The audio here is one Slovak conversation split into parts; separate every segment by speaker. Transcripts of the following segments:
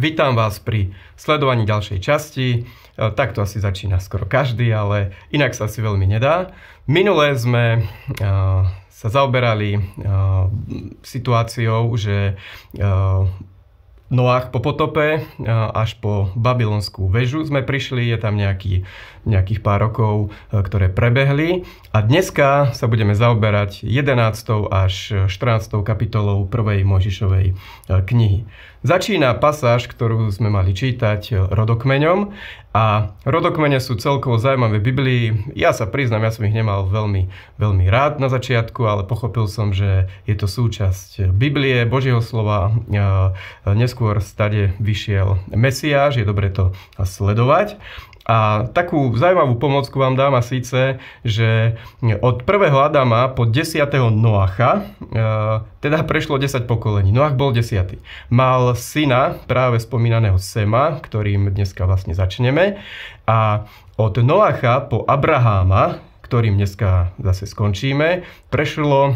Speaker 1: Vítam vás pri sledovaní ďalšej časti. E, takto asi začína skoro každý, ale inak sa asi veľmi nedá. Minulé sme e, sa zaoberali e, situáciou, že Noách po potope až po babylonskú väžu sme prišli, je tam nejaký, nejakých pár rokov, ktoré prebehli. A dneska sa budeme zaoberať 11. až 14. kapitolou prvej Mojžišovej knihy. Začína pasáž, ktorú sme mali čítať e, rodokmeňom a rodokmene sú celkovo zaujímavé Biblii. Ja sa priznám, ja som ich nemal veľmi, veľmi rád na začiatku, ale pochopil som, že je to súčasť Biblie, Božieho slova. Neskôr stade vyšiel Mesiáš, je dobre to sledovať. A takú zaujímavú pomocku vám dám a síce, že od prvého Adama po 10. Noacha, e, teda prešlo 10 pokolení. Noach bol 10. Mal syna, práve spomínaného Sema, ktorým dneska vlastne začneme. A od Noacha po Abraháma, ktorým dneska zase skončíme, prešlo, e,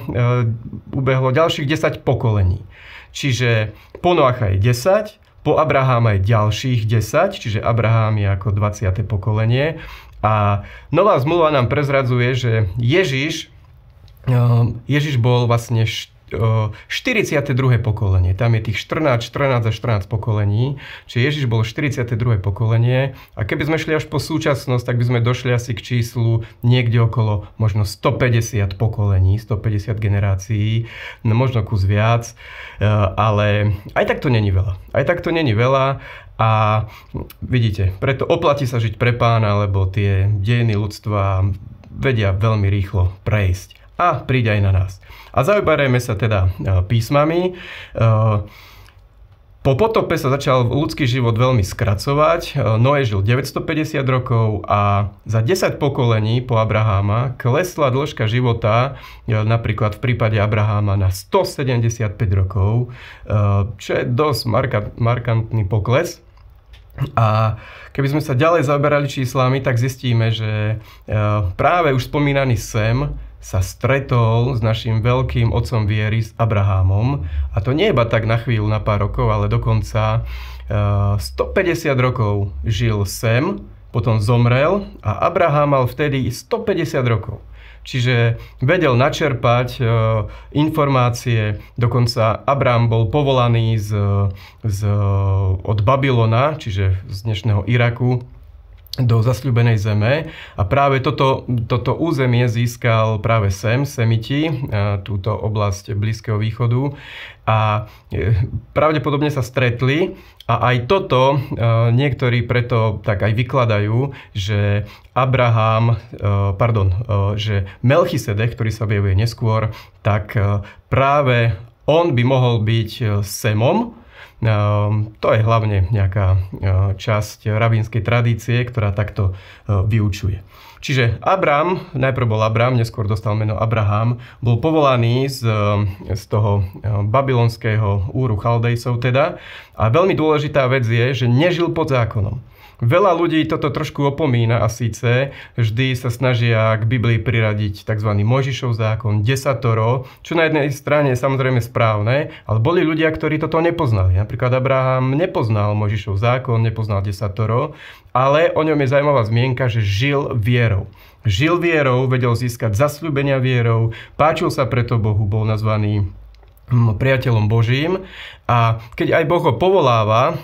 Speaker 1: ubehlo ďalších 10 pokolení. Čiže po Noacha je 10, po Abraháma je ďalších 10, čiže Abrahám je ako 20. pokolenie. A Nová zmluva nám prezradzuje, že Ježiš, eh, Ježiš bol vlastne 42. pokolenie. Tam je tých 14, 14 a 14 pokolení. Čiže Ježiš bol 42. pokolenie. A keby sme šli až po súčasnosť, tak by sme došli asi k číslu niekde okolo možno 150 pokolení, 150 generácií, no možno kus viac. E, ale aj tak to není veľa. Aj tak to není veľa. A vidíte, preto oplatí sa žiť pre pána, lebo tie dejiny ľudstva vedia veľmi rýchlo prejsť a príď aj na nás. A zaoberajme sa teda e, písmami. E, po potope sa začal ľudský život veľmi skracovať. E, Noé žil 950 rokov a za 10 pokolení po Abraháma klesla dĺžka života napríklad v prípade Abraháma na 175 rokov, čo je dosť markantný pokles. A keby sme sa ďalej zaoberali číslami, tak zistíme, že práve už spomínaný Sem sa stretol s našim veľkým otcom viery, s Abrahámom. A to nie iba tak na chvíľu, na pár rokov, ale dokonca 150 eh, rokov žil Sem, potom zomrel a Abraham mal vtedy 150 rokov. Čiže vedel načerpať e, informácie, dokonca Abraham bol povolaný z, z, od Babylona, čiže z dnešného Iraku, do zasľubenej zeme. A práve toto, toto územie získal práve Sem, Semiti, e, túto oblasť Blízkeho východu. A e, pravdepodobne sa stretli. A aj toto e, niektorí preto tak aj vykladajú, že Abraham, pardon, že Melchisedek, ktorý sa objavuje neskôr, tak práve on by mohol byť Semom, to je hlavne nejaká ehm, časť rabínskej tradície, ktorá takto ehm, vyučuje. Čiže Abram, najprv bol Abram, neskôr dostal meno Abraham, bol povolaný z, z toho babylonského úru Chaldejcov teda. A veľmi dôležitá vec je, že nežil pod zákonom. Veľa ľudí toto trošku opomína a síce vždy sa snažia k Biblii priradiť tzv. Možišov zákon, desatoro, čo na jednej strane je samozrejme správne, ale boli ľudia, ktorí toto nepoznali. Napríklad Abraham nepoznal Možišov zákon, nepoznal desatoro, ale o ňom je zaujímavá zmienka, že žil vierou. Žil vierou, vedel získať zasľúbenia vierou, páčil sa preto Bohu, bol nazvaný priateľom Božím. A keď aj Boh ho povoláva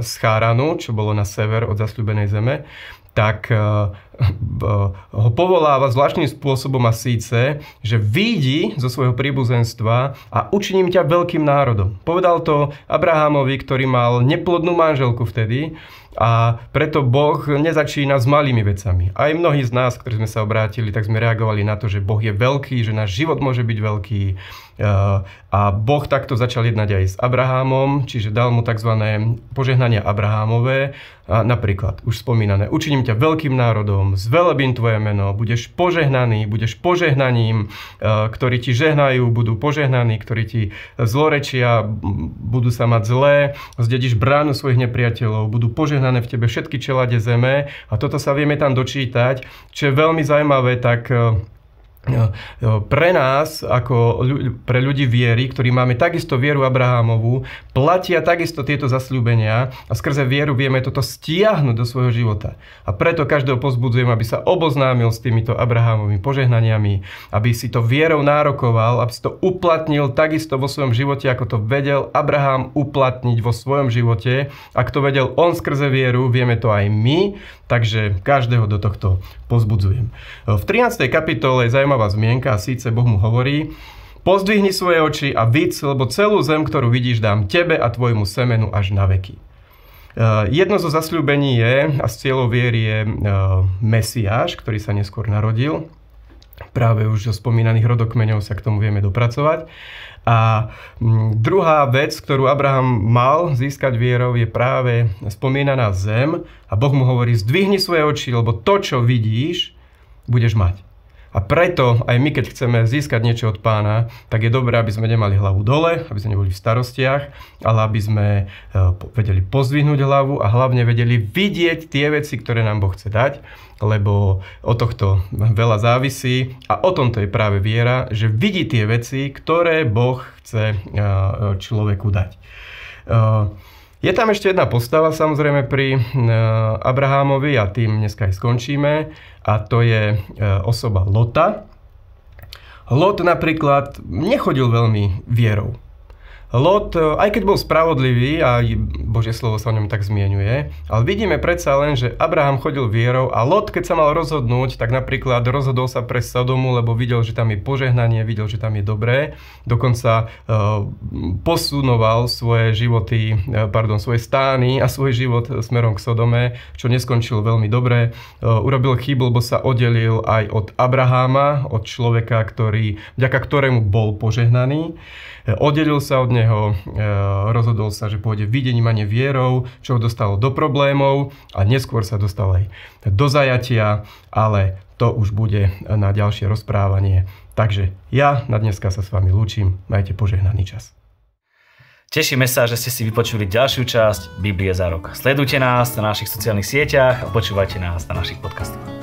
Speaker 1: z Cháranu, čo bolo na sever od zasľúbenej zeme, tak ho povoláva zvláštnym spôsobom a síce, že výjdi zo svojho príbuzenstva a učiním ťa veľkým národom. Povedal to Abrahamovi, ktorý mal neplodnú manželku vtedy a preto Boh nezačína s malými vecami. Aj mnohí z nás, ktorí sme sa obrátili, tak sme reagovali na to, že Boh je veľký, že náš život môže byť veľký. A Boh takto začal jednať aj s Abrahamom, čiže dal mu tzv. požehnania Abrahámové. A napríklad, už spomínané, učiním ťa veľkým národom, zvelebím tvoje meno, budeš požehnaný, budeš požehnaním, ktorí ti žehnajú, budú požehnaní, ktorí ti zlorečia, budú sa mať zlé, zdedíš bránu svojich nepriateľov, budú požehnané v tebe všetky čelade zeme a toto sa vieme tam dočítať. Čo je veľmi zaujímavé, tak e, pre nás, ako pre ľudí viery, ktorí máme takisto vieru Abrahámovú, platia takisto tieto zasľúbenia a skrze vieru vieme toto stiahnuť do svojho života. A preto každého pozbudzujem, aby sa oboznámil s týmito Abrahámovými požehnaniami, aby si to vierou nárokoval, aby si to uplatnil takisto vo svojom živote, ako to vedel Abraham uplatniť vo svojom živote. Ak to vedel on skrze vieru, vieme to aj my, takže každého do tohto pozbudzujem. V 13. kapitole je zaujímavá zmienka a síce Boh mu hovorí, Pozdvihni svoje oči a vidz, lebo celú zem, ktorú vidíš, dám tebe a tvojmu semenu až na veky. Jedno zo zasľúbení je, a z cieľov viery je Mesiáš, ktorý sa neskôr narodil. Práve už zo spomínaných rodokmeňov sa k tomu vieme dopracovať. A druhá vec, ktorú Abraham mal získať vierou, je práve spomínaná zem. A Boh mu hovorí, zdvihni svoje oči, lebo to, čo vidíš, budeš mať. A preto aj my, keď chceme získať niečo od pána, tak je dobré, aby sme nemali hlavu dole, aby sme neboli v starostiach, ale aby sme e, vedeli pozvihnúť hlavu a hlavne vedeli vidieť tie veci, ktoré nám Boh chce dať, lebo o tohto veľa závisí a o tomto je práve viera, že vidí tie veci, ktoré Boh chce e, človeku dať. E, je tam ešte jedna postava samozrejme pri Abrahámovi a tým dneska aj skončíme a to je osoba Lota. Lot napríklad nechodil veľmi vierou. Lot, e, aj keď bol spravodlivý a Božie slovo sa o ňom tak zmienuje, ale vidíme predsa len, že Abraham chodil vierou a Lot, keď sa mal rozhodnúť, tak napríklad rozhodol sa pre Sodomu, lebo videl, že tam je požehnanie, videl, že tam je dobré. Dokonca uh, posunoval svoje životy, uh, pardon, svoje stány a svoj život smerom k Sodome, čo neskončilo veľmi dobre. Urobil chybu, lebo sa oddelil aj od Abraháma, od človeka, ktorý, vďaka ktorému bol požehnaný. Oddelil sa od neho, e, rozhodol sa, že pôjde videním a vierou, čo ho dostalo do problémov a neskôr sa dostal aj do zajatia, ale to už bude na ďalšie rozprávanie. Takže ja na dneska sa s vami lúčim, majte požehnaný čas.
Speaker 2: Tešíme sa, že ste si vypočuli ďalšiu časť Biblie za rok. Sledujte nás na našich sociálnych sieťach a počúvajte nás na našich podcastoch.